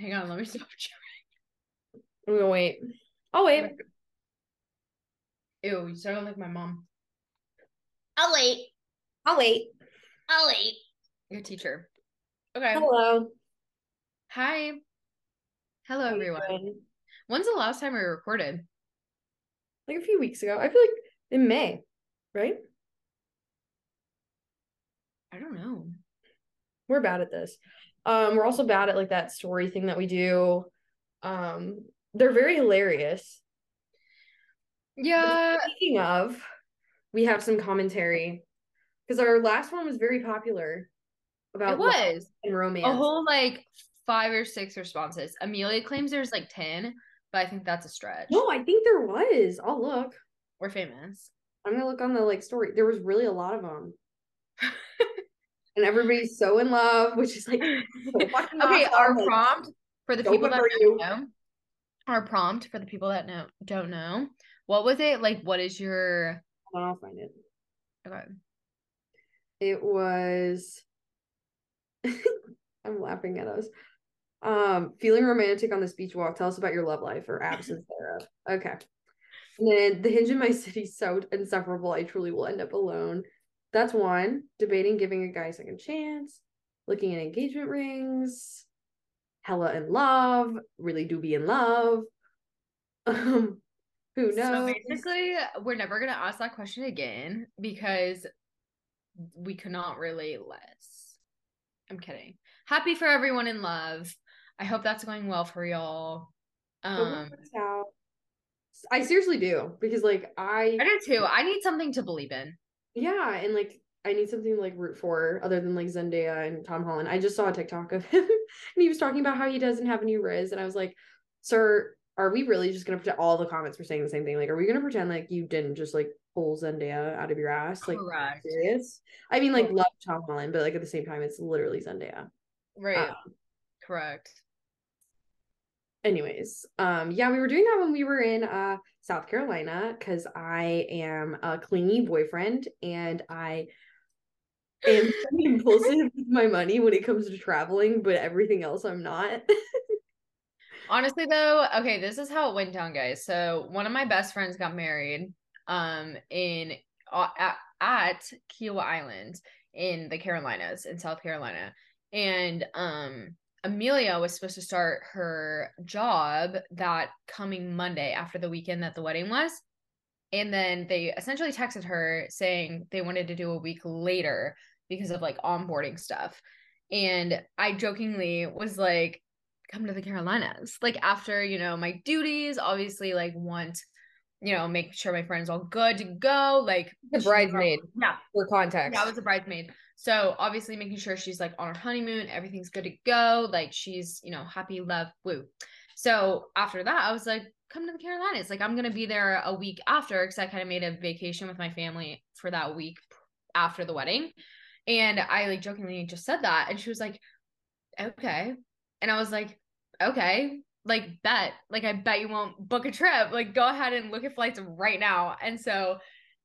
Hang on, let me stop. I'm gonna wait. I'll wait. Ew, you sound like my mom. I'll wait. I'll wait. I'll wait. Your teacher. Okay. Hello. Hi. Hello, How everyone. When's the last time we recorded? Like a few weeks ago. I feel like in May, right? I don't know. We're bad at this. Um, we're also bad at like that story thing that we do. Um, they're very hilarious. Yeah. Speaking of, we have some commentary because our last one was very popular about It was and romance. a whole like five or six responses. Amelia claims there's like 10, but I think that's a stretch. no, I think there was. I'll look. We're famous. I'm gonna look on the like story. There was really a lot of them. and everybody's so in love, which is like so okay, awesome. our Like, prompt for the people that don't know. Our prompt for the people that know don't know. What was it? Like what is your hold on, I'll find it. okay. It was I'm laughing at us. Um, feeling romantic on this beach walk. Tell us about your love life or absence thereof. Okay. And then the hinge in my city so insufferable. I truly will end up alone. That's one. Debating giving a guy a second chance. Looking at engagement rings. Hella in love. Really do be in love. Um, who knows? So basically, we're never gonna ask that question again because we could not relate less. I'm kidding. Happy for everyone in love. I hope that's going well for y'all. Um. I seriously do because like I I do too. I need something to believe in. Yeah, and like I need something to like root for other than like Zendaya and Tom Holland. I just saw a TikTok of him and he was talking about how he doesn't have any Riz, and I was like, Sir, are we really just gonna pretend all the comments were saying the same thing? Like, are we gonna pretend like you didn't just like pull Zendaya out of your ass? Like Correct. serious? I mean, like love Tom Holland, but like at the same time, it's literally Zendaya. Right. Um, Correct. anyways um yeah we were doing that when we were in uh south carolina because i am a clingy boyfriend and i am impulsive with my money when it comes to traveling but everything else i'm not Honestly though, okay, this is how it went down, guys. So one of my best friends got married um in uh, at, at Kiawah Island in the Carolinas in South Carolina. And um Amelia was supposed to start her job that coming Monday after the weekend that the wedding was. And then they essentially texted her saying they wanted to do a week later because of like onboarding stuff. And I jokingly was like, come to the Carolinas. Like after, you know, my duties, obviously like want, you know, make sure my friend's all good to go. Like the bridesmaid Yeah. for context Yeah, I was a bridesmaid. So obviously making sure she's like on her honeymoon, everything's good to go. Like she's, you know, happy, love, woo. So after that, I was like, come to the Carolinas. Like I'm gonna be there a week after because I kind of made a vacation with my family for that week after the wedding. And I like jokingly just said that. And she was like, okay. And I was like, okay, like bet. Like I bet you won't book a trip. Like go ahead and look at flights right now. And so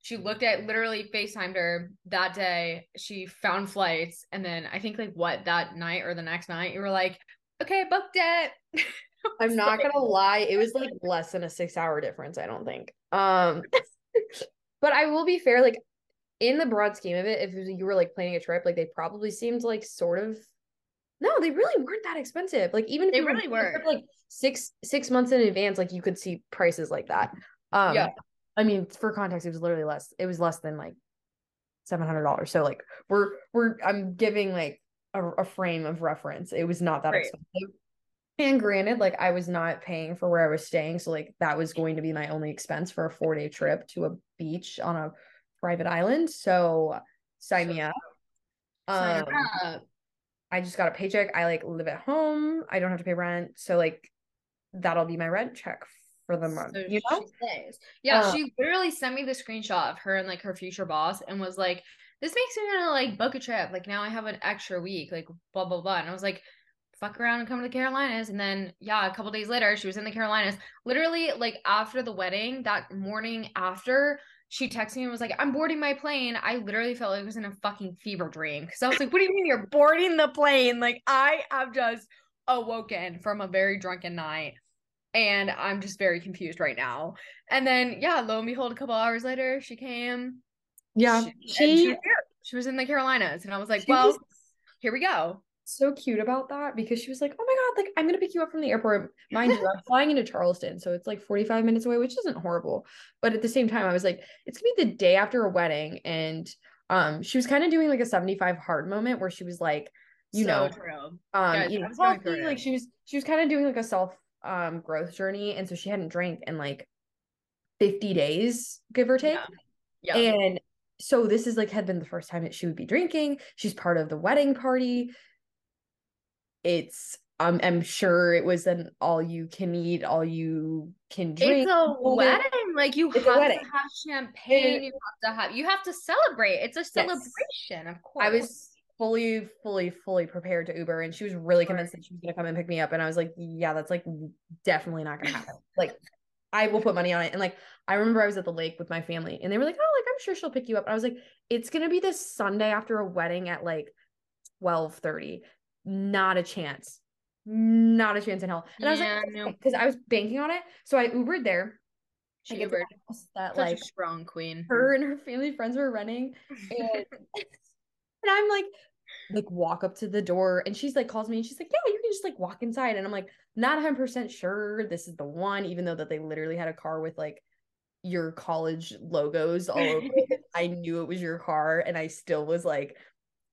she looked at literally FaceTimed her that day. She found flights. And then I think like what that night or the next night, you were like, okay, booked it. i'm not gonna lie it was like less than a six hour difference i don't think um but i will be fair like in the broad scheme of it if you were like planning a trip like they probably seemed like sort of no they really weren't that expensive like even if They you really weren't. like six six months in advance like you could see prices like that um Yeah. I mean for context it was literally less it was less than like seven hundred dollars so like we're we're i'm giving like a, a frame of reference it was not that Right. expensive and granted, like I was not paying for where I was staying, so like that was going to be my only expense for a four day trip to a beach on a private island. So sign me up. Sign Um, up. I just got a paycheck. I like live at home. I don't have to pay rent, so like that'll be my rent check for the month. So you know. Yeah, Uh, she literally sent me the screenshot of her and like her future boss and was like, This makes me wanna like book a trip. Like now I have an extra week, like blah blah blah. And I was like, fuck around and come to the Carolinas. And then yeah, a couple days later, she was in the Carolinas. Literally, like after the wedding, that morning after, she texted me and was like, I'm boarding my plane. I literally felt like I was in a fucking fever dream. Cause I was like, What do you mean you're boarding the plane? Like I have just awoken from a very drunken night. And I'm just very confused right now. And then, yeah, lo and behold, a couple hours later, she came. Yeah. She, she She was. She was in the Carolinas. And I was like, well, was- here we go. so cute about that because she was like, "Oh my god, like I'm gonna pick you up from the airport." Mind you, I'm flying into Charleston, so it's like 45 minutes away, which isn't horrible. But at the same time, I was like, "It's gonna be the day after a wedding," and um, she was kind of doing like a 75 hard moment where she was like, you So know, true. um, Guys, you know, healthy, like she was she was kind of doing like a self um growth journey, and so she hadn't drank in like 50 days, give or take. Yeah. Yeah. And so this is like had been the first time that she would be drinking. She's part of the wedding party. It's um I'm sure it was an all you can eat, all you can drink. it's a wedding. Like you It's have to have champagne. And- you have to have you have to celebrate. It's a celebration, of course. I was fully, fully, fully prepared to Uber, and she was really convinced that she was gonna come and pick me up. And I was like, "Yeah, that's like definitely not gonna happen. like, I will put money on it." And like, I remember I was at the lake with my family, and they were like, "Oh, like I'm sure she'll pick you up." And I was like, "It's gonna be this Sunday after a wedding at like twelve thirty. Not a chance. Not a chance in hell." And I was Yeah, like, no. because I was banking on it, so I Ubered there. She to Ubered. that Such like strong queen. her and her family friends were running and and I'm like like walk up to the door and she's like calls me and she's like yeah you can just like walk inside and I'm like not 100% sure this is the one even though that they literally had a car with like your college logos all over it I knew it was your car and I still was like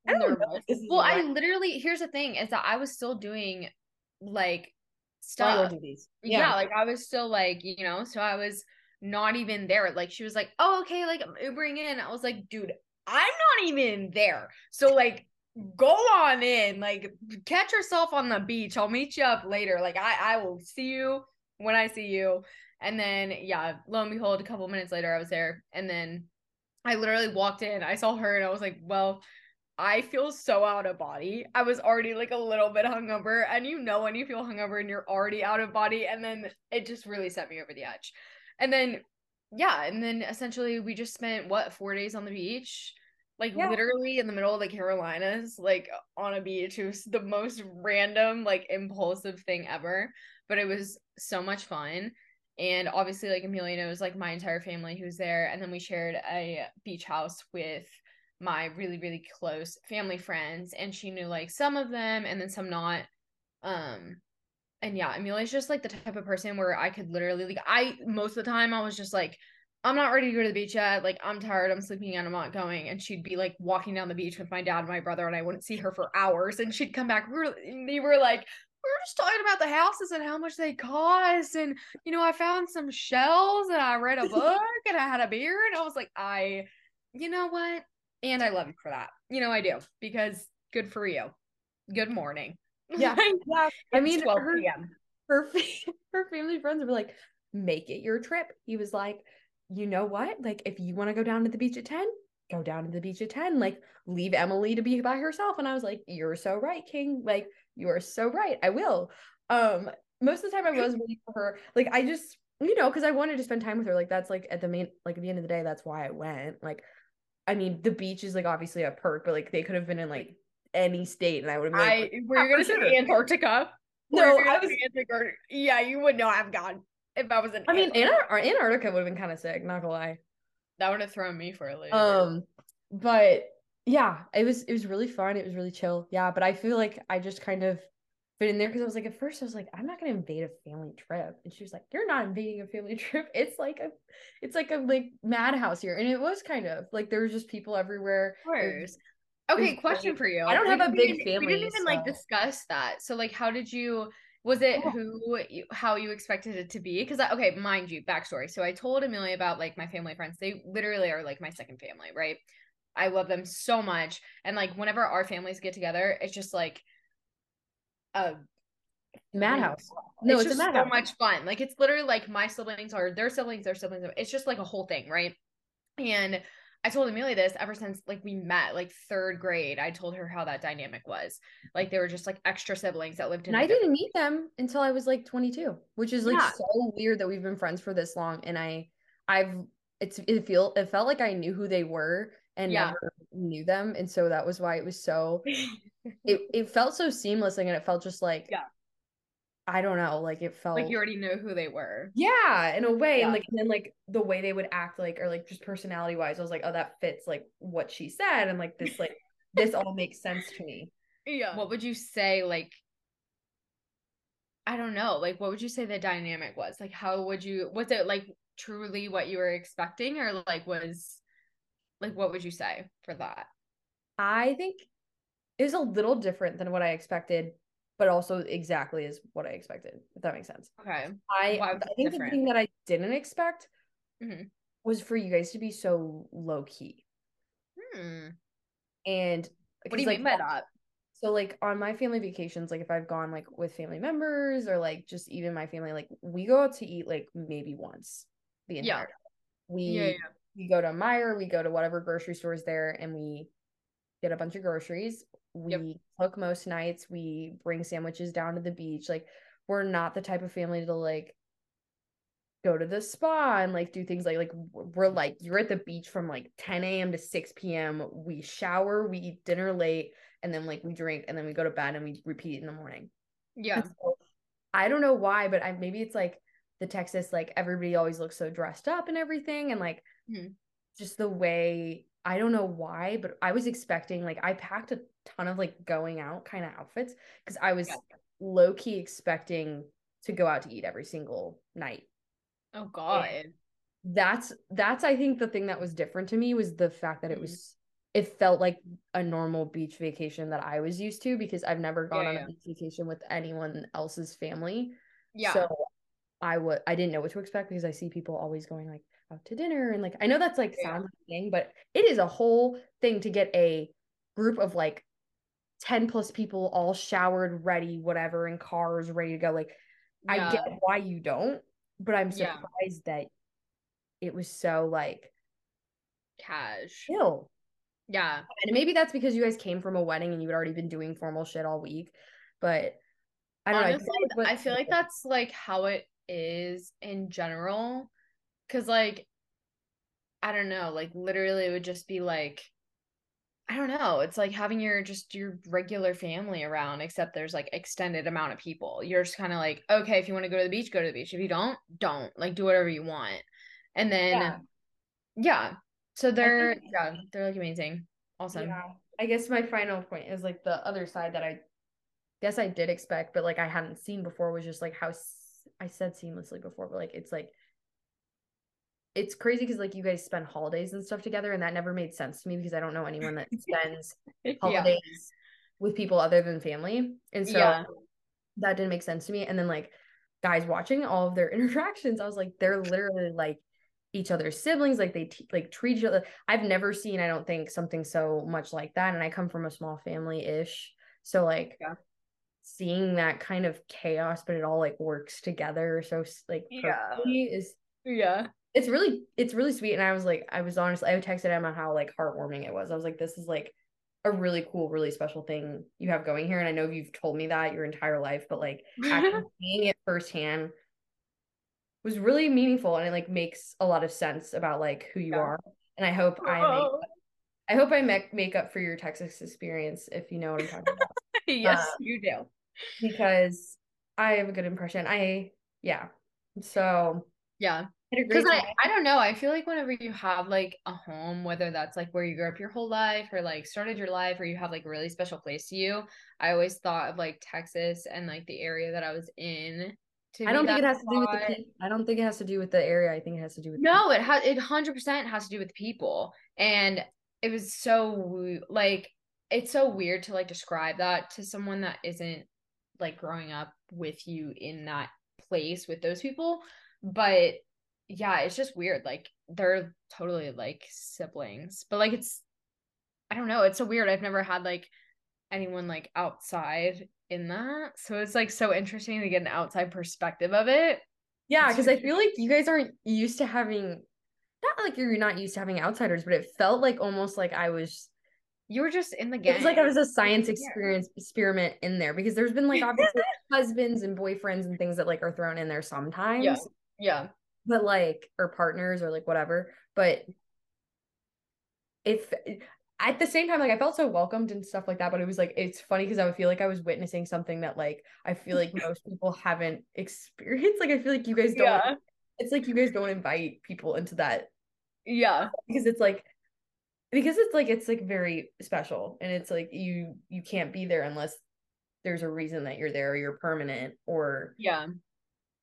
I don't know if Nervous. this is Well, I literally here's the thing is that I was still doing like So I will stuff. these Yeah. like I was still like, you know, so I was not even there. Like she was like, "Oh, okay, like I'm Ubering in." I was like, "Dude, I'm not even there." So like go on in, like catch yourself on the beach. I'll meet you up later. Like I I will see you when I see you. And then yeah, lo and behold, a couple minutes later I was there and then I literally walked in. I saw her and I was like, "Well, I feel so out of body. I was already like a little bit hungover, and you know when you feel hungover and you're already out of body, and then it just really set me over the edge. And then, yeah, and then essentially we just spent what four days on the beach, like Yeah. literally in the middle of the Carolinas, like on a beach. It was the most random, like impulsive thing ever, but it was so much fun. And obviously, like Amelia knows, like my entire family who's there, and then we shared a beach house with my really really close family friends and she knew like some of them and then some not um and yeah amelia's just like the type of person where i could literally like i most of the time i was just like i'm not ready to go to the beach yet like i'm tired i'm sleeping and i'm not going and she'd be like walking down the beach with my dad and my brother and i wouldn't see her for hours and she'd come back we were, and they were like we were just talking about the houses and how much they cost and you know i found some shells and i read a book and i had a beer and i was like i you know what and I love you for that. You know, I do because good for you. Good morning. Yeah. yeah I mean 12 her, p.m. her her family friends were like, make it your trip. He was like, you know what? Like, if you want to go down to the beach at 10, go down to the beach at 10. Like, leave Emily to be by herself. And I was like, you're so right, King. Like, you are so right. I will. Um, most of the time I was waiting for her. Like, I just, you know, because I wanted to spend time with her. Like, that's like at the main, like at the end of the day, that's why I went. Like, I mean, the beach is like obviously a perk, but like they could have been in like any state and I would have been I were you gonna say sure. Antarctica? No, Were you gonna I was- Antarctica? Yeah, you would not have gone if I was in. I mean, Antarctica. Antarctica would have been kind of sick, not gonna lie. that would have thrown me for a loop. Um, but yeah, it was it was really fun. It was really chill. Yeah, but I feel like I just kind of fit in there because I was like, at first I was like, I'm not gonna invade a family trip, and she was like, You're not invading a family trip. It's like a, it's like a like madhouse here, and it was kind of like there was just people everywhere. of course. Okay, question for you. I don't We have a big even- We didn't even like discuss that. So, like, how did you? Was it Oh. who, you, how you expected it to be? Because, okay, mind you, backstory. So, I told Amelia about like my family friends. They literally are like my second family, right? I love them so much, and like whenever our families get together, it's just like a Madhouse. No, it's, it's, just so much fun. Like it's literally like my siblings are their siblings, their siblings. It's just like a whole thing, right? And I told Amelia this ever since like we met, like third grade. I told her how that dynamic was. Like they were just like extra siblings that lived in. And I didn't meet them until I was like 22, which is like Yeah. so weird that we've been friends for this long. And I, I've, it's it feel it felt like I knew who they were and Yeah. never knew them, and so that was why it was so. It it felt so seamless, like, and it felt just like Yeah. I don't know, like it felt Like you already know who they were. yeah, in a way. Yeah. And like and then like the way they would act like or like just personality wise, I was like, oh, that fits like what she said. And like this like this all makes sense to me. Yeah. What would you say like I don't know, like what would you say the dynamic was? Like how would you was it like truly what you were expecting or like was like what would you say for that? I think it was a little different than what I expected, but also exactly is what I expected, if that makes sense. Okay. I I think different? the thing that I didn't expect Mhm. was for you guys to be so low key. Hmm. And What do you because, mean by that? So like on my family vacations, like if I've gone like with family members or like just even my family, like we go out to eat like maybe once the Yeah. entire time. We Yeah, yeah. we go to Meijer, we go to whatever grocery store is there and we get a bunch of groceries. We Yep. cook most nights, we bring sandwiches down to the beach. Like we're not the type of family to like go to the spa and like do things like like we're like you're at the beach from like 10 a.m. to 6 p.m. We shower, we eat dinner late, and then like we drink and then we go to bed and we repeat in the morning. Yeah. So, I don't know why, but I maybe it's like the Texas, like everybody always looks so dressed up and everything, and like Mhm. just the way I don't know why, but I was expecting like I packed a ton of like going out kind of outfits because I was Yeah. low key expecting to go out to eat every single night. Oh god. That's that's I think the thing that was different to me was the fact that it Mhm. was it felt like a normal beach vacation that I was used to because I've never gone Yeah, on yeah. a beach vacation with anyone else's family. Yeah. So I would I didn't know what to expect because I see people always going like out to dinner and like I know that's like Yeah. sounds like thing, but it is a whole thing to get a group of like 10 plus people all showered, ready, whatever, in cars, ready to go. Like I get why you don't, but I'm Yeah. surprised that it was so like cash. chill. Yeah. And maybe that's because you guys came from a wedding and you had already been doing formal shit all week. But I don't Honestly, know. I, feel like I feel like that's like how it is in general. Cause like I don't know, like literally it would just be like I don't know. It's like having your just your regular family around, except there's like extended amount of people. You're just kind of like, okay, if you want to go to the beach, go to the beach. If you don't, don't. Like do whatever you want. And then Yeah. yeah. So they're yeah, they're like amazing. Awesome. Yeah. I guess my final point is like the other side that I guess I did expect, but like I hadn't seen before was just like how I said seamlessly before, but like it's like it's crazy because like you guys spend holidays and stuff together, and that never made sense to me because I don't know anyone that spends Yeah. holidays with people other than family, and so Yeah. that didn't make sense to me. And then like guys watching all of their interactions, I was like, they're literally like each other's siblings, like they t- like treat each other. I've never seen, I don't think, something so much like that. And I come from a small family ish, so like Yeah. seeing that kind of chaos, but it all like works together. So like Yeah. is Yeah. It's really it's really sweet. And I was like, I was honestly, I texted Emma on how like heartwarming it was. I was like, this is like a really cool, really special thing you have going here. And I know you've told me that your entire life, but like actually seeing it firsthand was really meaningful and it like makes a lot of sense about like who you Yeah. are. And I hope I make Oh. I hope I make make up for your Texas experience if you know what I'm talking about. yes, Uh, you do. because I have a good impression. I yeah. So Yeah. I had a Because I. I don't know. I feel like whenever you have like a home, whether that's like where you grew up your whole life or like started your life or you have like a really special place to you, I always thought of like Texas and like the area that I was in. To I don't think it has to do with the people. I don't think it has to do with the area. I think it has to do with the No, it has it hundred percent has to do with people. And it was so like it's so weird to like describe that to someone that isn't like growing up with you in that place with those people. But yeah, it's just weird. Like they're totally like siblings. But like it's I don't know, it's so weird. I've never had like anyone like outside in that. So it's like so interesting to get an outside perspective of it. Yeah, because I feel like you guys aren't used to having not like you're not used to having outsiders, but it felt like almost like I was You were just in the it game. was like I was a science experience experiment in there because there's been like obviously husbands and boyfriends and things that like are thrown in there sometimes. Yeah. Yeah. But like or partners or like whatever. But if at the same time, like I felt so welcomed and stuff like that, but it was like it's funny because I would feel like I was witnessing something that like I feel like most people haven't experienced. Like I feel like you guys don't Yeah. it's like you guys don't invite people into that Yeah. because it's like because it's like it's like very special and it's like you you can't be there unless there's a reason that you're there or you're permanent or Yeah.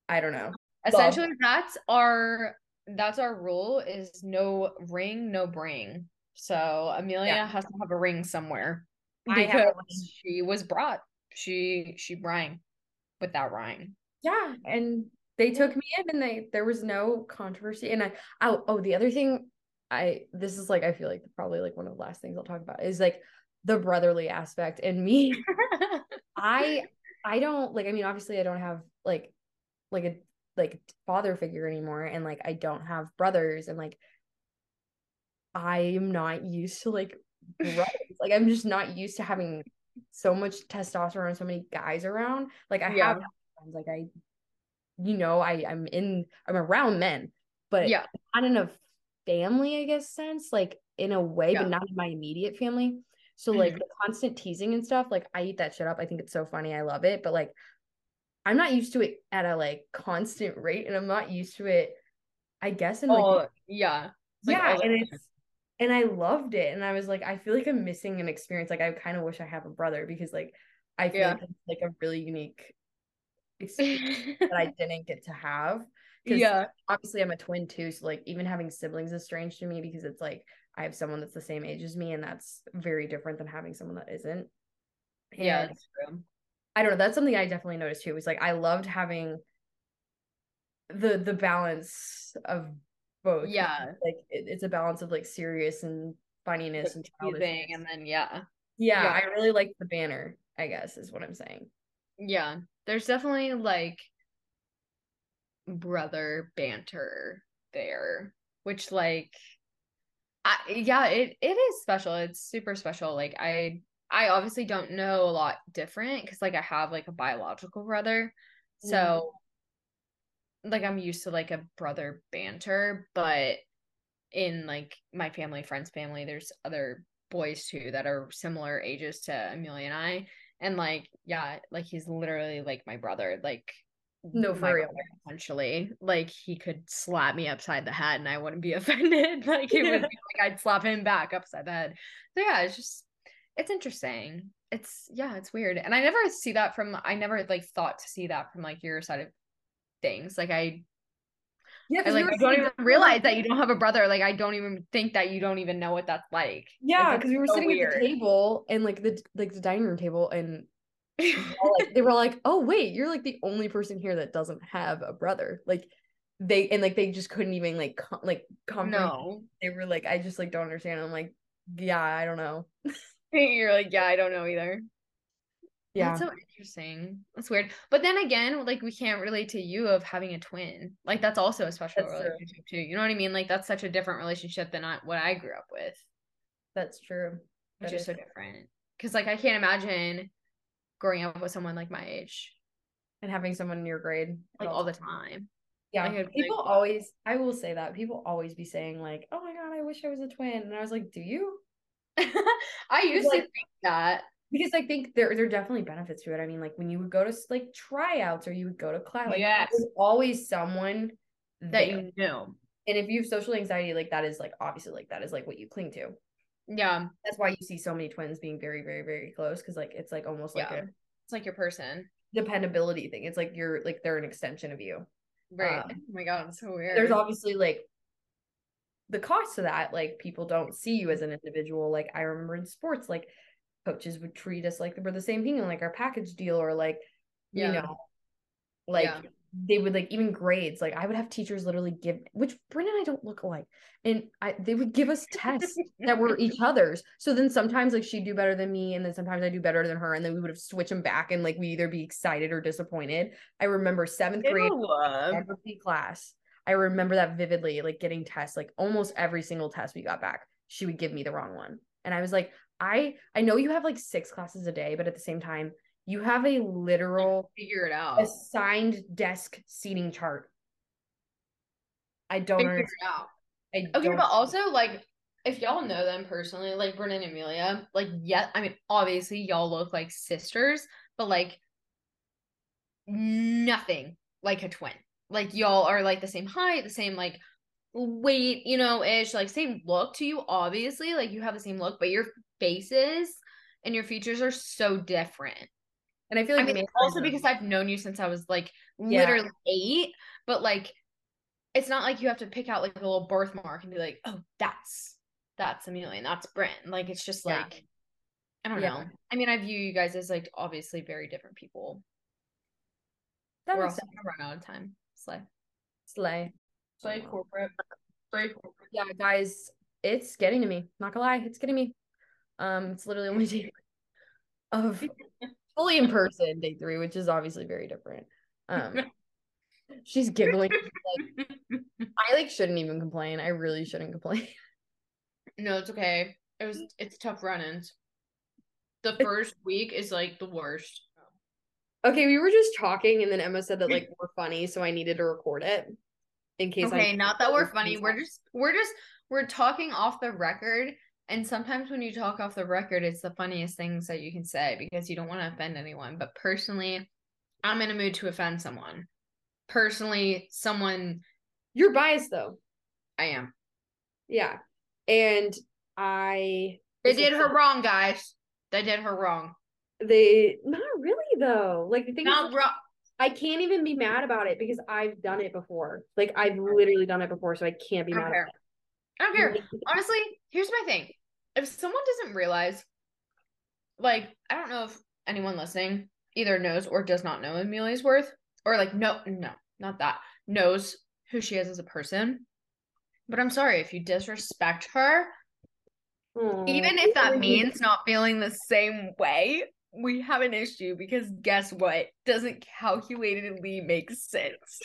I don't know. Essentially that's our that's our rule is no ring, no bring. So Amelia Yeah. has to have a ring somewhere because she was brought. She she rang without ring. Yeah, and they took me in and they there was no controversy and I oh, oh the other thing I this is like I feel like probably like one of the last things I'll talk about is like the brotherly aspect and me I I don't like I mean obviously I don't have like like a like father figure anymore and like I don't have brothers and like I am not used to like brothers. like I'm just not used to having so much testosterone so many guys around like I Yeah. have friends like I you know I I'm in I'm around men but yeah. not in a family, I guess, sense, like in a way, Yeah. but not in my immediate family. So like mm-hmm. the constant teasing and stuff, like I eat that shit up. I think it's so funny. I love it, but like I'm not used to it at a like constant rate, and I'm not used to it. I guess in like Oh yeah. Like yeah, and time. it's and I loved it, and I was like, I feel like I'm missing an experience. Like I kind of wish I have a brother because like I feel Yeah. like it's like a really unique experience that I didn't get to have. yeah. obviously I'm a twin too, so like even having siblings is strange to me because it's like I have someone that's the same age as me, and that's very different than having someone that isn't. Yeah, And it's true. I don't know. That's something I definitely noticed too. Was like I loved having the the balance of both. Yeah. like it, it's a balance of like serious and funniness and childish. And then yeah. yeah, yeah. I really like the banner. I guess is what I'm saying. Yeah. There's definitely like brother banter there, which like I yeah, it it is special. It's super special. Like I I obviously don't know a lot different because like I have like a biological brother. Mm. So like I'm used to like a brother banter, but in like my family, friends' family, there's other boys too that are similar ages to Amelia and I. And like, yeah, like he's literally like my brother. Like No, for real. essentially. Like he could slap me upside the head and I wouldn't be offended. like it would be like I'd slap him back upside the head. So yeah, it's just it's interesting. It's yeah, it's weird. And I never see that from I never like thought to see that from like your side of things. Like I Yeah, I like I don't even realize that you don't have a brother. Like I don't even think that you don't even know what that's like. Yeah, because we were so sitting at the table and like the like the dining room table, and all, like they were like, "Oh wait, you're like the only person here that doesn't have a brother." Like they and like they just couldn't even like com- like comprehend. no. They were like, "I just like don't understand." I'm like, "Yeah, I don't know." You're like, yeah, I don't know either. Yeah, That's so interesting. That's weird. But then again, like we can't relate to you of having a twin. Like that's also a special That's true. relationship too. You know what I mean? Like that's such a different relationship than I, what I grew up with, that's true. which That is is so true. different. Because like I can't imagine growing up with someone like my age, And having someone in your grade like at all the time. Yeah, Like, people like- always. I will say that people always be saying like, "Oh my god, I wish I was a twin," and I was like, "Do you?" I used to think that. because I think there there are definitely benefits to it. I mean, like when you would go to like tryouts or you would go to class, like Yes. there's always someone That there. you knew. And if you have social anxiety, like that is like obviously like that is like what you cling to. Yeah. That's why you see so many twins being very, very, very close because like it's like almost like Yeah. a It's like your person. dependability thing. It's like you're like they're an extension of you. Right. Um, oh my god, it's so weird. There's obviously like the cost of that. Like people don't see you as an individual. Like I remember in sports, like coaches would treat us like we're the same thing in like our package deal or like Yeah. you know like Yeah. they would like even grades like i would have teachers literally give which Brenda and i don't look alike and i they would give us tests that were each other's so then sometimes like she'd do better than me and then sometimes i do better than her and then we would have switch them back and like we either be excited or disappointed i remember seventh grade geography class i remember that vividly like getting tests like almost every single test we got back she would give me the wrong one and i was like i i know you have like six classes a day but at the same time you have a literal Figure it out. assigned desk seating chart. I don't Figure understand. it out. I Okay, don't- but also like if y'all know them personally, like Brennan and Amelia, like yeah, I mean, obviously y'all look like sisters, but like nothing like a twin. Like y'all are like the same height, the same like weight, you know, ish, like same look to you, obviously. Like you have the same look, but your faces and your features are so different. And I feel I like mean, also because I've known you since I was like Yeah. literally eight, but like it's not like you have to pick out like a little birthmark and be like, oh, that's that's Amelia and that's Brent. Like it's just Yeah. like I don't Yeah. know. I mean, I view you guys as like obviously very different people. that We're also sense. gonna run out of time. Slay. Slay. Slay corporate. Slay corporate. Yeah, guys, it's getting to me. Not gonna lie, it's getting me. Um, it's literally only day of fully in person day three, which is obviously very different. Um, she's giggling. Like, I like shouldn't even complain. I really shouldn't complain. No, it's okay. It was it's tough run-ins. The first week is like the worst. Okay, we were just talking, and then Emma said that hmm. like we're funny, so I needed to record it in case. Okay, I not that we're funny. We're just we're just we're talking off the record. And sometimes when you talk off the record, it's the funniest things that you can say because you don't want to offend anyone. But personally, I'm in a mood to offend someone. Personally, someone You're biased though. I am. Yeah, and I. They did her wrong, guys. They did her wrong. They not really though. Like the thing is, wrong. I can't even be mad about it because I've done it before. Like I've literally done it before, so I can't be I mad. care. I don't care. Honestly, here's my thing. If someone doesn't realize, like, I don't know if anyone listening either knows or does not know Amelia's worth, or like, no, no, not that, knows who she is as a person. But I'm sorry if you disrespect her, Aw. even if that means not feeling the same way, we have an issue because guess what? Doesn't calculatedly make sense.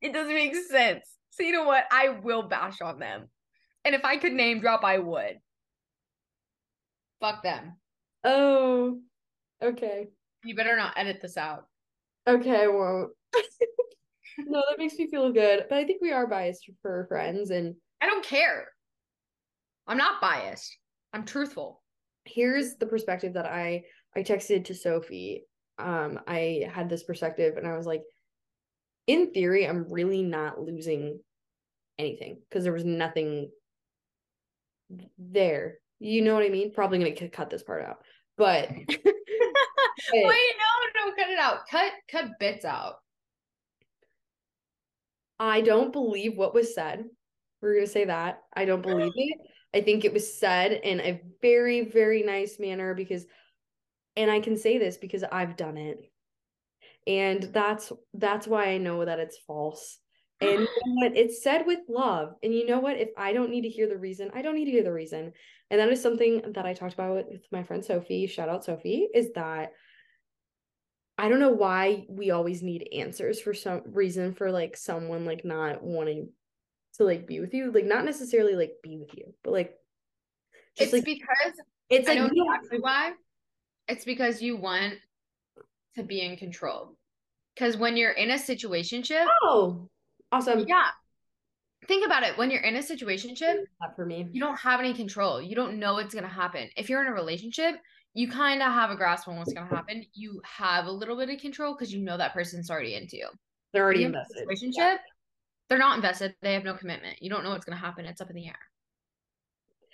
It doesn't make sense. So you know what? I will bash on them. And if I could name drop, I would. Fuck them. Oh, okay, You better not edit this out. okay, I won't. no, that makes me feel good. But I think we are biased for friends, and I don't care. I'm not biased. I'm truthful. here's the perspective that I I texted to Sophie. Um, I had this perspective, and I was like, in theory, I'm really not losing anything because there was nothing there. You know what I mean? Probably gonna cut this part out, but Wait, no, no, cut it out. Cut cut bits out. I don't believe what was said. We're gonna say that. I don't believe it. I think it was said in a very, very nice manner because and I can say this because I've done it. And that's that's why I know that it's false. And you know? It's said with love. And you know what? If I don't need to hear the reason, I don't need to hear the reason. And that is something that I talked about with my friend Sophie. Shout out Sophie, is that I don't know why we always need answers for some reason for like someone like not wanting to like be with you. Like not necessarily like be with you, but like It's just like because it's I like know exactly why. It's because you want to be in control. Because when you're in a situationship, Oh, awesome. yeah. Think about it. When you're in a situationship, That for me. you don't have any control. You don't know what's gonna happen. If you're in a relationship, you kind of have a grasp on what's gonna happen. You have a little bit of control because you know that person's already into you. They're already in a invested. Relationship, they're not invested. They have no commitment. You don't know what's gonna happen. It's up in the air.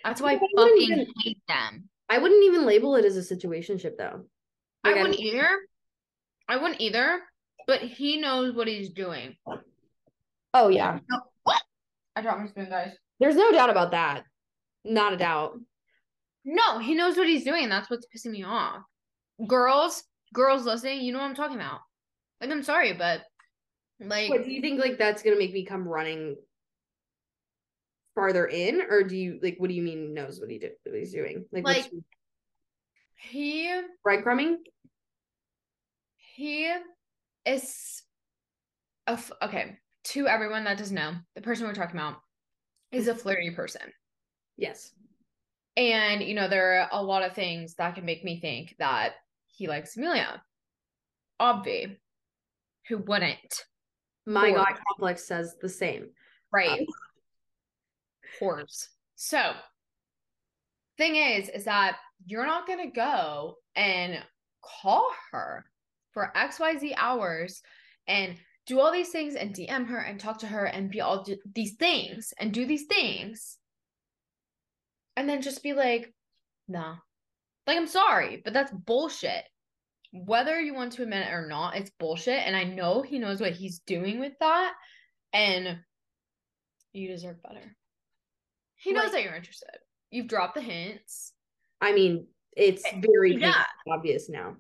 That's why I fucking hate them. I wouldn't even label it as a situationship though. I wouldn't either. I wouldn't either. But he knows what he's doing. Oh yeah. What? I dropped my spoon, guys. There's no doubt about that. Not a doubt. No, he knows what he's doing. That's what's pissing me off. Girls, girls listening, you know what I'm talking about. Like, I'm sorry, but like, What do you think like that's gonna make me come running farther in? Or do you like what do you mean knows what he did what he's doing? Like, Like- he breadcrumbing? he is a f- okay to everyone that doesn't know the person we're talking about is a flirty person Yes. and you know there are a lot of things that can make me think that he likes amelia obvi who wouldn't My God complex says the same. right um, whores so thing is, is that you're not gonna go and call her for XYZ hours and do all these things and DM her and talk to her and be all do these things and do these things. And then just be like, nah. Like, I'm sorry, but that's bullshit. Whether you want to admit it or not, it's bullshit. And I know he knows what he's doing with that. And you deserve better. He knows Like- that you're interested. You've dropped the hints. I mean, it's eh, very Yeah. obvious now.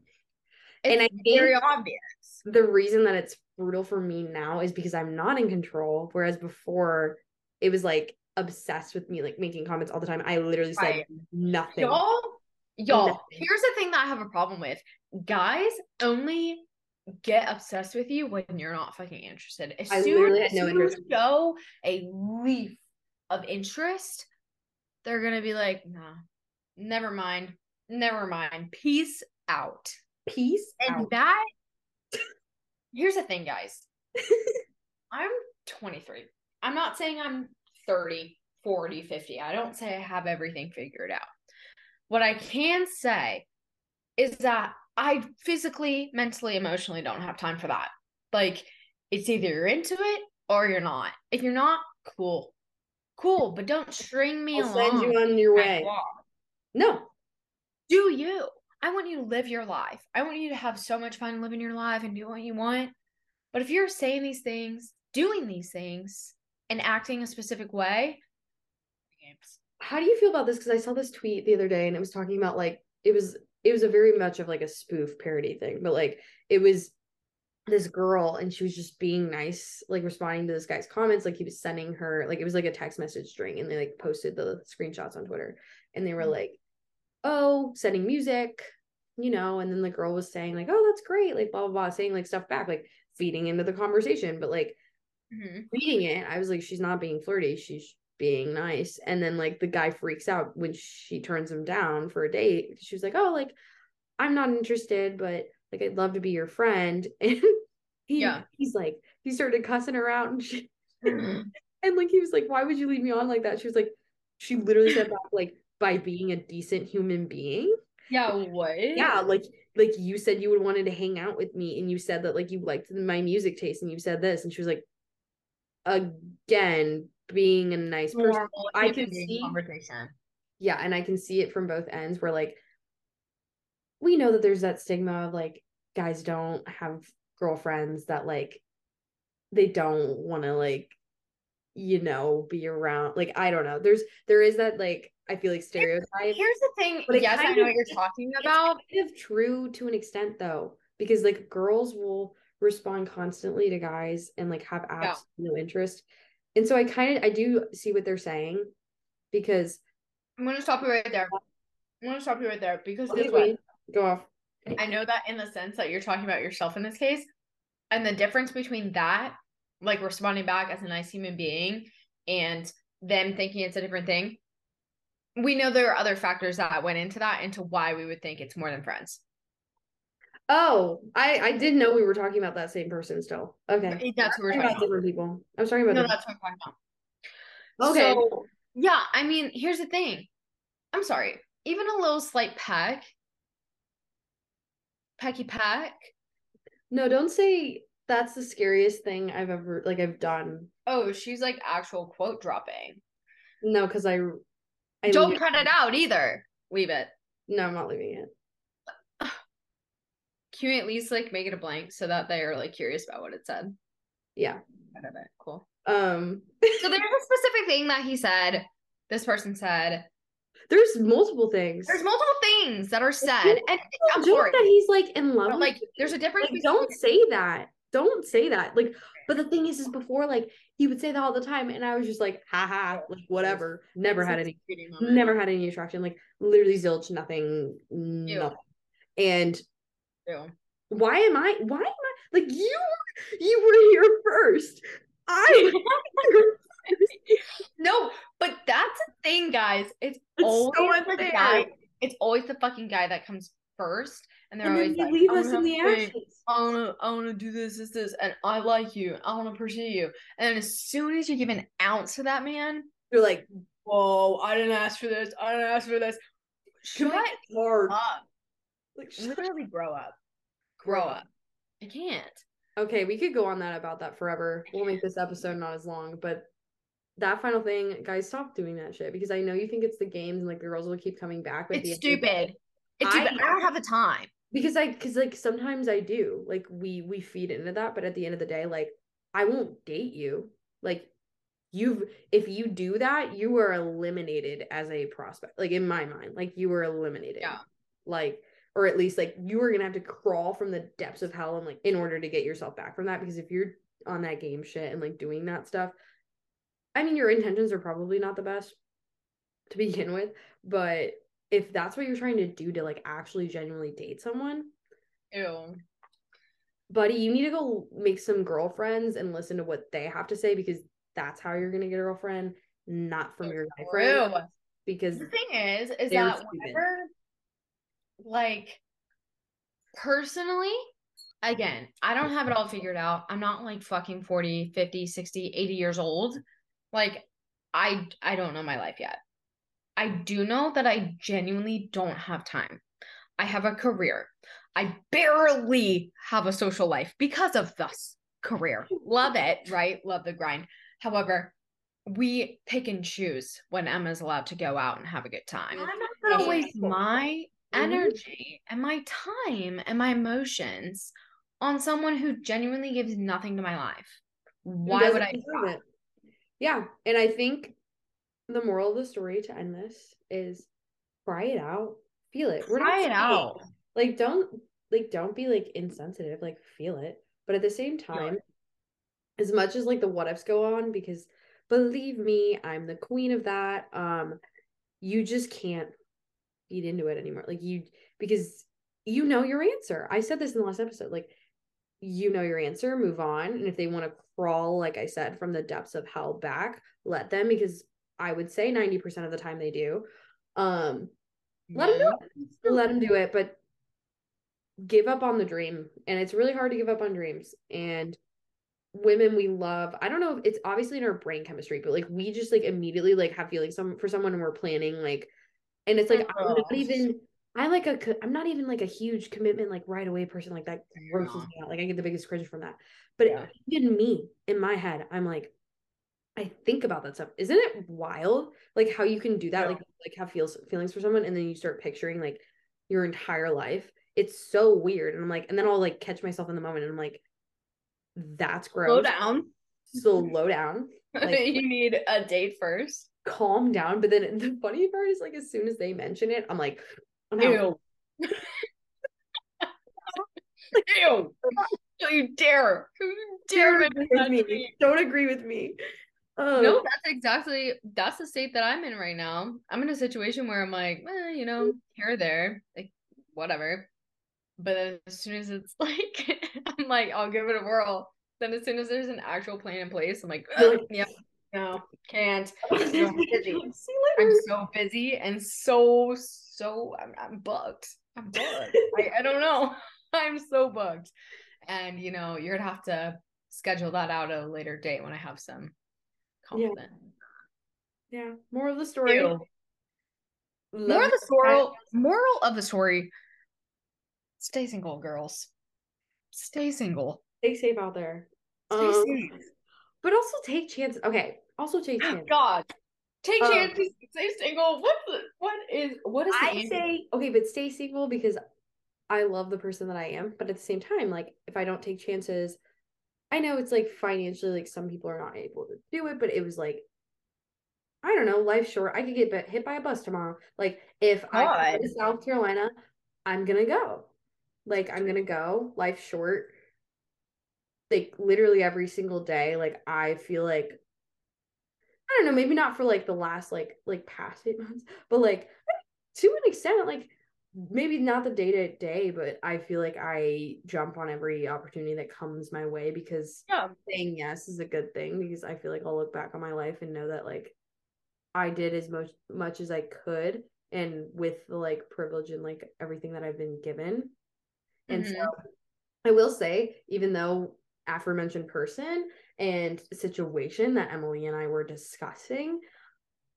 It's And I very think- obvious. The reason that it's brutal for me now is because I'm not in control. Whereas before, it was like obsessed with me, like making comments all the time. I literally said Right. nothing. Y'all, y'all, Nothing. here's the thing that I have a problem with. Guys only get obsessed with you when you're not fucking interested. As I soon as no you show a leaf of interest, they're gonna be like, nah, never mind. Never mind. Peace out. Peace And out. that here's the thing, guys. I'm 23. I'm not saying I'm 30, 40, 50. I don't say I have everything figured out. What I can say is that I physically, mentally, emotionally don't have time for that. Like, it's either you're into it or you're not. If you're not, cool. Cool, but don't string me I'll along. send you on your way. walk No, do you. I want you to live your life. I want you to have so much fun living your life and do what you want. But if you're saying these things, doing these things, and acting a specific way, how do you feel about this? Because I saw this tweet the other day and it was talking about like it was it was a very much of like a spoof parody thing, but like it was this girl and she was just being nice, like responding to this guy's comments. Like he was sending her like it was like a text message string and they like posted the screenshots on Twitter and they were Mhm. like, Oh, sending music, you know, and then the girl was saying, like, oh, that's great, like blah blah blah, saying like stuff back, like feeding into the conversation, but like Mhm. reading it, I was like, she's not being flirty, she's being nice. And then like the guy freaks out when she turns him down for a date. She was like, Oh, like, I'm not interested, but like I'd love to be your friend. And he Yeah. he's like, he started cussing her out and she and like he was like, Why would you leave me on like that? She was like, she literally said that like by being a decent human being. Yeah, what? Yeah, like like you said you would wanted to hang out with me and you said that like you liked my music taste and you said this and she was like again being a nice person Normal I can see- conversation. yeah and i can see it from both ends where like we know that there's that stigma of like guys don't have girlfriends that like they don't want to like you know be around like i don't know there's there is that like i feel like stereotype Here's the thing. But Yes, I know of- what you're talking about. kind of true to an extent though because like girls will respond constantly to guys and like have absolutely no interest and so i kind of i do see what they're saying because I'm gonna stop you right there. I'm gonna stop you right there because Okay, what? wait, go off I know that in the sense that you're talking about yourself in this case, and the difference between that, like responding back as a nice human being, and them thinking it's a different thing. We know there are other factors that went into that, into why we would think it's more than friends. oh i i didn't know we were talking about that same person still okay That's what we're talking about about. different people i'm talking about that. No, different- that's what I'm talking about. okay So, yeah, I mean, here's the thing. I'm sorry. Even a little slight peck, pecky Pack. no don't say that's the scariest thing i've ever like i've done Oh, she's like actual quote dropping. no because i i Don't cut it out either. Leave it. no i'm not leaving it Can you at least like make it a blank so that they are like curious about what it said? yeah Out of it. Cool. um So there's a specific thing that he said. This person said. There's multiple things There's multiple things that are said, and I'm sorry, that he's like in love but, like there's a difference. like, don't say that. Don't say that. Like, but the thing is, is before like he would say that all the time, and I was just like, haha, like whatever. Never had any, Cheating on it. never had any attraction. Like literally zilch, nothing, nothing. And Ew. why am I? Why am I? Like you, you were here first. I. No, but that's a thing, guys. It's, It's always so the guy. It's always the fucking guy that comes first, and they're and always like, leave "I us in the thing. ashes. I wanna, I wanna do this, this, this, and I like you. I wanna pursue you. And then as soon as you give an ounce to that man, You're like, whoa, I didn't ask for this. I didn't ask for this. Shut hard. up. Like, Literally grow up. Grow up. I can't. Okay, we could go on that about that forever. We'll make this episode not as long, but that final thing, guys, stop doing that shit because I know you think it's the games and like the girls will keep coming back. But It's the end of stupid. It's I- stupid. I don't have the time. because I because like sometimes I do like we we feed into that, but at the end of the day, like I won't date you. Like you've if you do that, you are eliminated as a prospect. Like in my mind, like you were eliminated. Yeah. Like or at least like you are gonna have to crawl from the depths of hell and like in order to get yourself back from that. Because if you're on that game shit and like doing that stuff, I mean your intentions are probably not the best to begin with, but if that's what you're trying to do to like actually genuinely date someone, Ew. buddy, you need to go make some girlfriends and listen to what they have to say because that's how you're gonna get a girlfriend, not from your guy friend. Because The thing is, is that stupid. whenever, like, personally, again, I don't have it all figured out. I'm not like fucking 40, 50, 60, 80 years old. Like, I I don't know my life yet. I do know that I genuinely don't have time. I have a career. I barely have a social life because of this career. Love it, right? Love the grind. However, we pick and choose when Emma's allowed to go out and have a good time. I'm not gonna waste my energy and my time and my emotions on someone who genuinely gives nothing to my life. Why would I? Deserve try? it? Yeah, and I think the moral of the story to end this is cry it out, feel it. We're not it out. Like don't like don't be like insensitive, like feel it. But at the same time, as much as like the what ifs go on, because believe me, I'm the queen of that. Um, you just can't feed into it anymore. Like you because you know your answer. I said this in the last episode. Like you know your answer, move on. And if they want to crawl, like I said, from the depths of hell back, let them because I would say 90% of the time they do. Um, let them do it. Let them do it, but give up on the dream. And it's really hard to give up on dreams. And women we love, I don't know if it's obviously in our brain chemistry, but like we just like immediately like have feelings some for someone and we're planning like and it's like I'm not even I like a I'm not even like a huge commitment like right away person like that grosses me out. Like I get the biggest cringe from that. But Yeah. even me in my head, I'm like, I think about that stuff. Isn't it wild? Like how you can do that, Yeah. like like have feels feelings for someone, and then you start picturing like your entire life. It's so weird, and I'm like, and then I'll like catch myself in the moment, and I'm like, that's gross. Slow down. Slow down. Like- you need a date first. Calm down. But then the funny part is like as soon as they mention it, I'm like. Ew. Ew. Don't you dare. Don't you dare Don't agree with me. me. Don't agree with me. Um, No, that's exactly that's the state that I'm in right now. I'm in a situation where I'm like, eh, you know, here or there, like whatever. But as soon as it's like, I'm like, I'll give it a whirl. Then as soon as there's an actual plan in place, I'm like- yeah, no, can't. I'm so busy. I'm so busy and so so I'm I'm bugged. I'm bugged. I, I don't know. I'm so bugged. And you know, you're gonna have to schedule that out at a later date when I have some Yeah. confidence. Yeah. More of the story. Ew. Love More of the story moral of the story. Stay single, girls. Stay single. Stay safe out there. Stay Um, safe. but also take chances. Okay. Also take chances. God. Take Um, chances, stay single. What the what is what is I answer? say okay, but stay single because I love the person that I am. But at the same time, like if I don't take chances, I know it's like financially, like some people are not able to do it, but it was like I don't know, life's short. I could get bit- hit by a bus tomorrow. Like if I go to South Carolina, I'm gonna go. Like I'm gonna go. Life's short. Like literally every single day. Like I feel like I don't know, maybe not for like the last like like past eight months, but like to an extent, like maybe not the day to day, but I feel like I jump on every opportunity that comes my way because Yeah. saying yes is a good thing because I feel like I'll look back on my life and know that like I did as much much as I could and with the like privilege and like everything that I've been given. And so mm-hmm. I will say, even though aforementioned person and situation that Emily and I were discussing,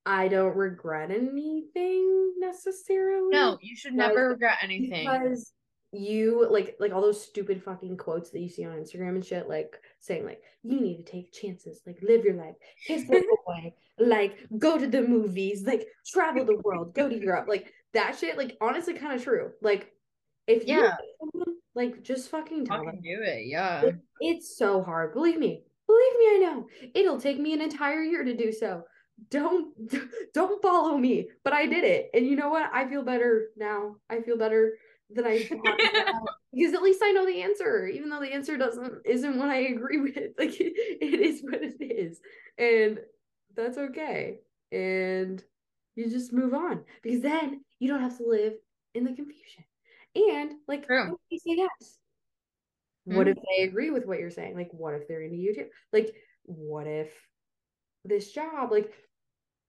I don't regret anything necessarily. No, you should Like, never regret anything. because you like like all those stupid fucking quotes that you see on Instagram and shit, like saying like you need to take chances, like live your life, kiss the boy, like go to the movies, like travel the world, go to Europe, like that shit. Like honestly, kind of true. Like if Yeah. like like just fucking tell them. Do it, yeah. It- it's so hard. Believe me. Believe me, I know. It'll take me an entire year to do so. Don't don't follow me. But I did it. And you know what? I feel better now. I feel better than I because at least I know the answer, even though the answer doesn't isn't what I agree with. Like it, it is what it is. And that's okay. And you just move on. Because then you don't have to live in the confusion. And like True. say yes? What mm-hmm. if they agree with what you're saying? Like, what if they're into YouTube? Like, what if this job, like,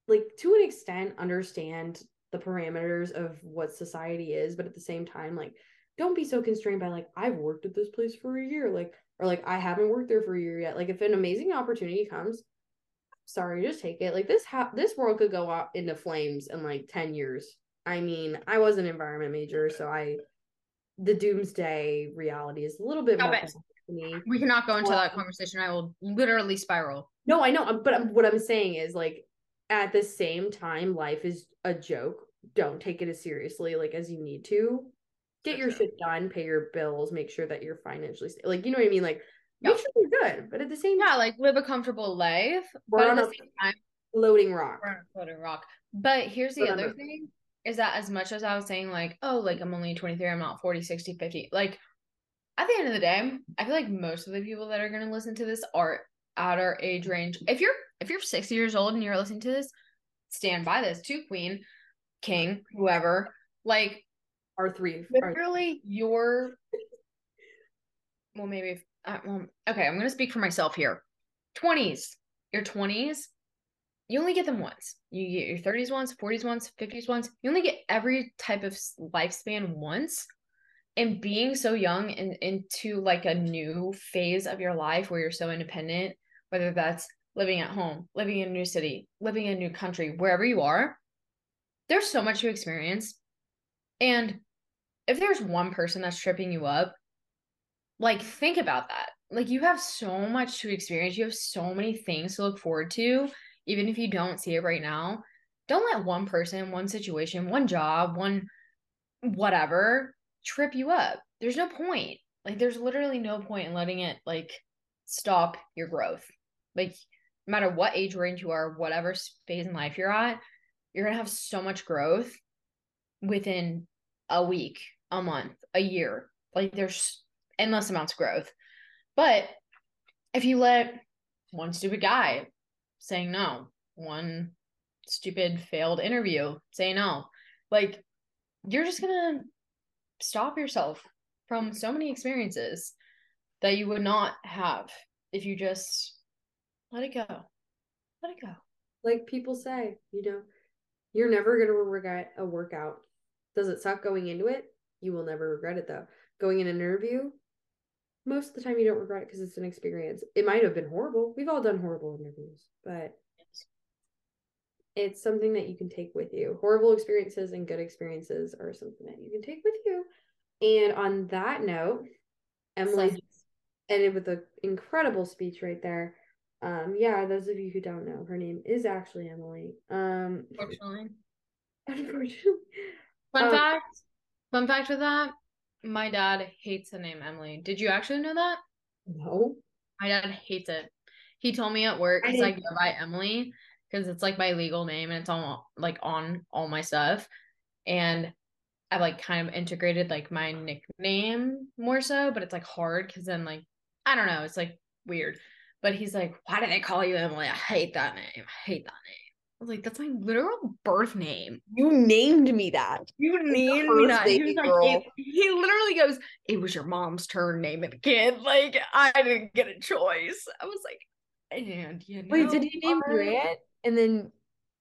like to an extent, understand the parameters of what society is, but at the same time, like, don't be so constrained by like, I've worked at this place for a year, like, or like I haven't worked there for a year yet. Like, if an amazing opportunity comes, sorry, just take it. Like this, ha- this world could go out into flames in like ten years. I mean, I was an environment major, so I the doomsday reality is a little bit Stop more it. We cannot go into that conversation. I will literally spiral. No, I know, um, but what I'm saying is like at the same time, life is a joke. Don't take it as seriously like as you need to. Get For your sure. shit done, pay your bills, make sure that you're financially sta- like you know what I mean. Like Yeah. make sure you're good, but at the same Yeah, time, like live a comfortable life, We're but at on the a- same time, floating rock. we're on a floating rock. But here's the other thing is that as much as I was saying, like, oh, like I'm only 23, I'm not 40, 60, 50, like at the end of the day, I feel like most of the people that are gonna listen to this are at our age range. If you're if you're 60 years old and you're listening to this, stand by this too, Queen, King, whoever. Like Our three. Literally your well maybe if, uh, well, okay i'm gonna speak for myself here 20s your 20s you only get them once. You get your 30s once 40s once 50s once. You only get every type of lifespan once. And being so young and into like a new phase of your life where you're so independent whether that's living at home living in a new city living in a new country wherever you are there's so much to experience. And if there's one person that's tripping you up, like think about that. Like you have so much to experience. You have so many things to look forward to, even if you don't see it right now. Don't let one person, one situation, one job, one whatever trip you up. There's no point. Like there's literally no point in letting it like stop your growth. Like no matter what age range you are, whatever phase in life you're at, you're gonna have so much growth within a week, a month, a year. Like there's endless amounts of growth. But if you let one stupid guy saying no, one stupid failed interview say no, like you're just gonna stop yourself from so many experiences that you would not have if you just let it go. Let it go. like people say, you know, you're never gonna regret a workout. Does it suck going into it? You will never regret it though. Going in an interview, most of the time you don't regret it because it's an experience. It might have been horrible. We've all done horrible interviews, but it's something that you can take with you. Horrible experiences and good experiences are something that you can take with you. And on that note, Emily ended with an incredible speech right there. Um, yeah, those of you who don't know, her name is actually Emily. Um, Unfortunately. unfortunately, Fun Um, fact. Fun fact with that. My dad hates the name Emily. Did you actually know that? no. My dad hates it. He told me at work I because I didn't- go by Emily because it's like my legal name and it's on like on all my stuff. And I like kind of integrated like my nickname more so, but it's like hard because then like I don't know, it's like weird. But he's like, why do they call you Emily? I hate that name. I hate that name. Was like, that's my literal birth name. You named me that. You named me that. He was like, it- he literally goes, it was your mom's turn naming the kid. Like, I didn't get a choice. I was like, and you know. Wait, did he name? Grant? And then,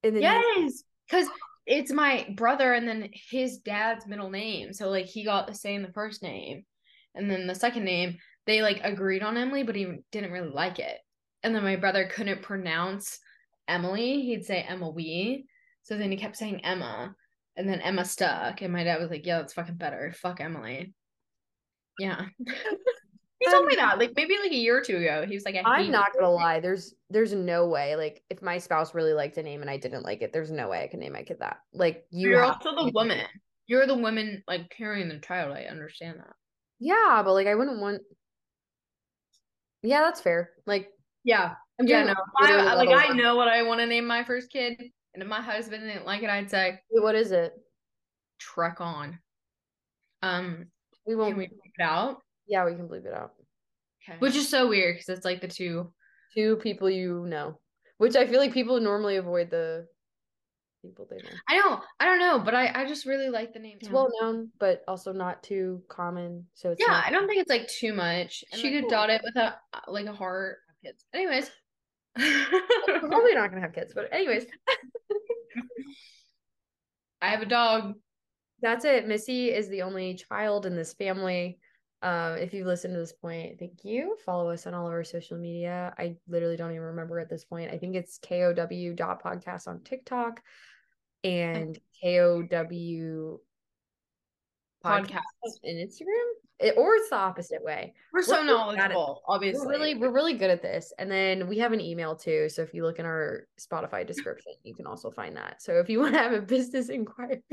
and then Yes, because it's my brother and then his dad's middle name. So like he got the same the first name, and then the second name they like agreed on Emily, but he didn't really like it. And then my brother couldn't pronounce Emily, he'd say Emma Wee. So then he kept saying Emma, and then Emma stuck. And my dad was like, "Yeah, that's fucking better. Fuck Emily." Yeah. he told me um, that like maybe like a year or two ago. He was like, I I'm not gonna lie. There's there's no way. Like if my spouse really liked a name and I didn't like it, there's no way I could name my kid that. Like you You're also the woman. You're the woman like carrying the child. I understand that. Yeah, but like I wouldn't want. Yeah, that's fair. Like Yeah. I'm Yeah, doing no. I, like I know what I want to name my first kid, and if my husband didn't like it, I'd say What is it? trek on. Um, We won't. we bleep it out? Yeah, we can bleep it out. Okay. Which is so weird because it's like the two. Two people you know, which I feel like people normally avoid the people they know. I know. I don't know, but I I just really like the name. It's well known, but also not too common. So it's yeah, not- I don't think it's like too much. And, she like, could cool. dot it with a like a heart. Kids. Anyways. Probably not gonna have kids, but anyways, I have a dog. that's it. Missy is the only child in this family. Um, if you've listened to this point, thank you. Follow us on all of our social media. I literally don't even remember at this point. I think it's KOW dot podcast on TikTok and KOW Podcast. in Instagram. It, or it's the opposite way. We're so We're at- knowledgeable, obviously. We're really we're really good at this. And then we have an email too. So if you look in our Spotify description, you can also find that. So if you want to have a business inquiry.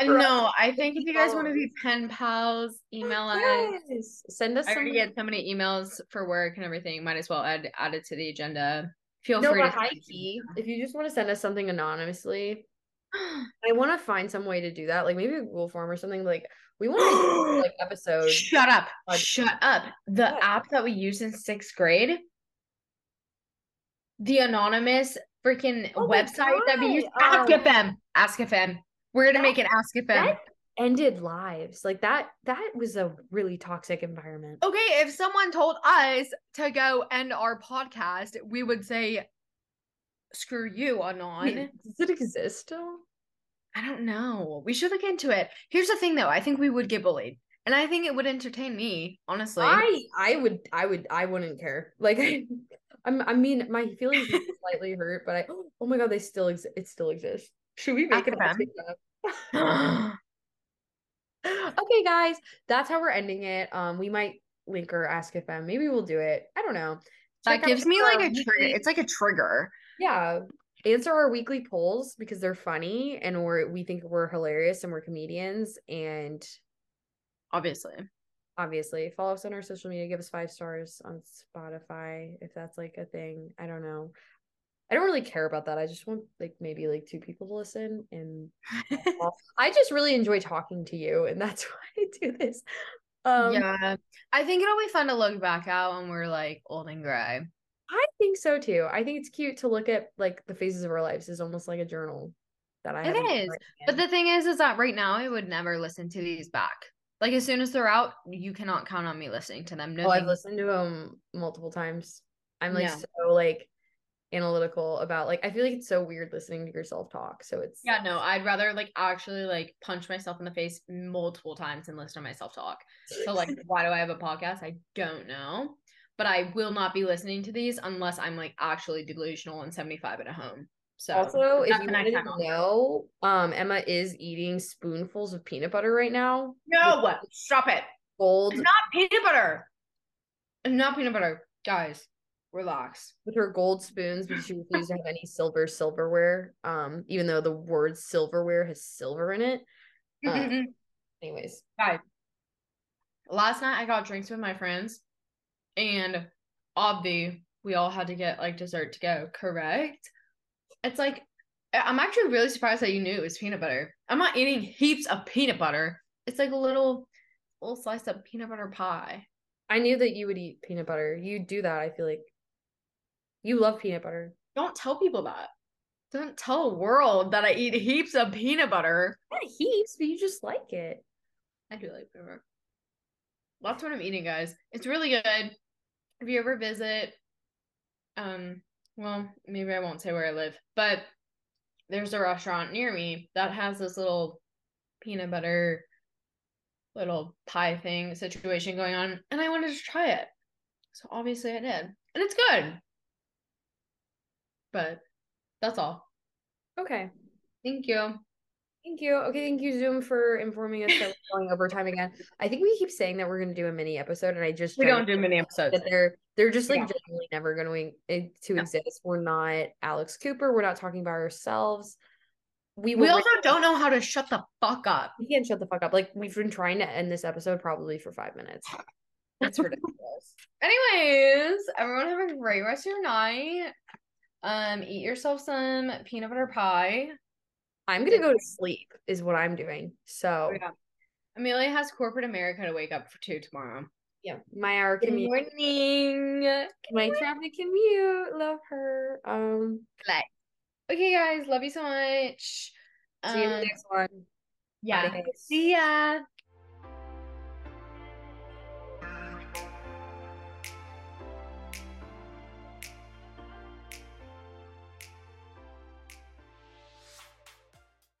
Us. I think if you guys want to be pen pals, email us. yes, send us I some. already get so many emails for work and everything. Might as well add add it to the agenda. Feel No, free but to high key, if you just want to send us something anonymously, I want to find some way to do that. Like maybe a Google form or something. Like we want to do like episode. Shut up. Podcast. Shut up. The What? app that we used in sixth grade, the anonymous freaking Oh website that we used. God. Ask FM. Ask FM. We're gonna That- make it Ask FM. That ended lives. Like that. That was a really toxic environment. Okay, if someone told us to go end our podcast, we would say, "Screw you, Anon." Wait, does it exist still? I don't know. We should look into it. Here's the thing, though. I think we would get bullied, and I think it would entertain me, honestly. I I would I would I wouldn't care. Like I I'm, I mean my feelings are slightly hurt, but I oh my god they still exist. It still exists. Should we make it okay, guys, that's how we're ending it. Um, we might link or ask FM. Maybe we'll do it. I don't know. that Check out gives me like a trigger. It's like a trigger. Yeah. Answer our weekly polls because they're funny and we're we think we're hilarious and we're comedians and Obviously, obviously. Follow us on our social media. Give us five stars on spotify if that's like a thing. I don't know. I don't really care about that. I just want like maybe like two people to listen and i just really enjoy talking to you and that's why i do this. Um yeah. I think it'll be fun to look back at when we're like old and gray. Think so too i think it's cute to look at like the phases of our lives is almost like a journal that i It is, But the thing is, is that right now I would never listen to these back. Like as soon as they're out, you cannot count on me listening to them. No, oh i've listened to them multiple times i'm like Yeah. so like analytical about like i feel like it's so weird listening to yourself talk so it's Yeah, no, I'd rather like actually like punch myself in the face multiple times and listen to myself talk. So like, why do I have a podcast? I don't know. But I will not be listening to these unless I'm like actually delusional and 75 at a home. So also, if you the next wanted to know, um, Emma is eating spoonfuls of peanut butter right now. No, stop it. Gold It's not peanut butter. It's not peanut butter. Guys, relax. with her gold spoons because she refused to have any silver silverware. Um, even though the word silverware has silver in it. Uh, anyways, Guys, last night I got drinks with my friends, and obvi we all had to get like dessert to go. Correct? It's like I'm actually really surprised that you knew it was peanut butter. I'm not eating heaps of peanut butter. It's like a little little slice of peanut butter pie. I knew that you would eat peanut butter. You do that. I feel like you love peanut butter. Don't tell people that. Don't tell the world that I eat heaps of peanut butter. Not heaps, but you just like it. I do like peanut butter. That's what I'm eating, guys. It's really good. If you ever visit, um, well, maybe I won't say where I live, but there's a restaurant near me that has this little peanut butter little pie thing situation going on, and I wanted to try it. So obviously I did. And it's good. But That's all. Okay. Thank you. Thank you. Okay, thank you, Zoom, for informing us that we're going over time again. I think we keep saying that we're going to do a mini episode, and I just We don't do mini episodes. they're they're just like Yeah. genuinely never going to to No. exist. We're not Alex Cooper. We're not talking about ourselves. We We also don't know how to shut the fuck up. we can't shut the fuck up. Like we've been trying to end this episode probably for five minutes. That's ridiculous. Anyways, everyone have a great rest of your night. Um, eat yourself some peanut butter pie. I'm gonna go to sleep, is what I'm doing. So Oh, yeah. Amelia has corporate America to wake up for two tomorrow. yeah, my hour Good commute, morning. my traffic commute. Love her. Um, Okay, guys, love you so much. see you in the Um, next one. yeah. Bye. See ya.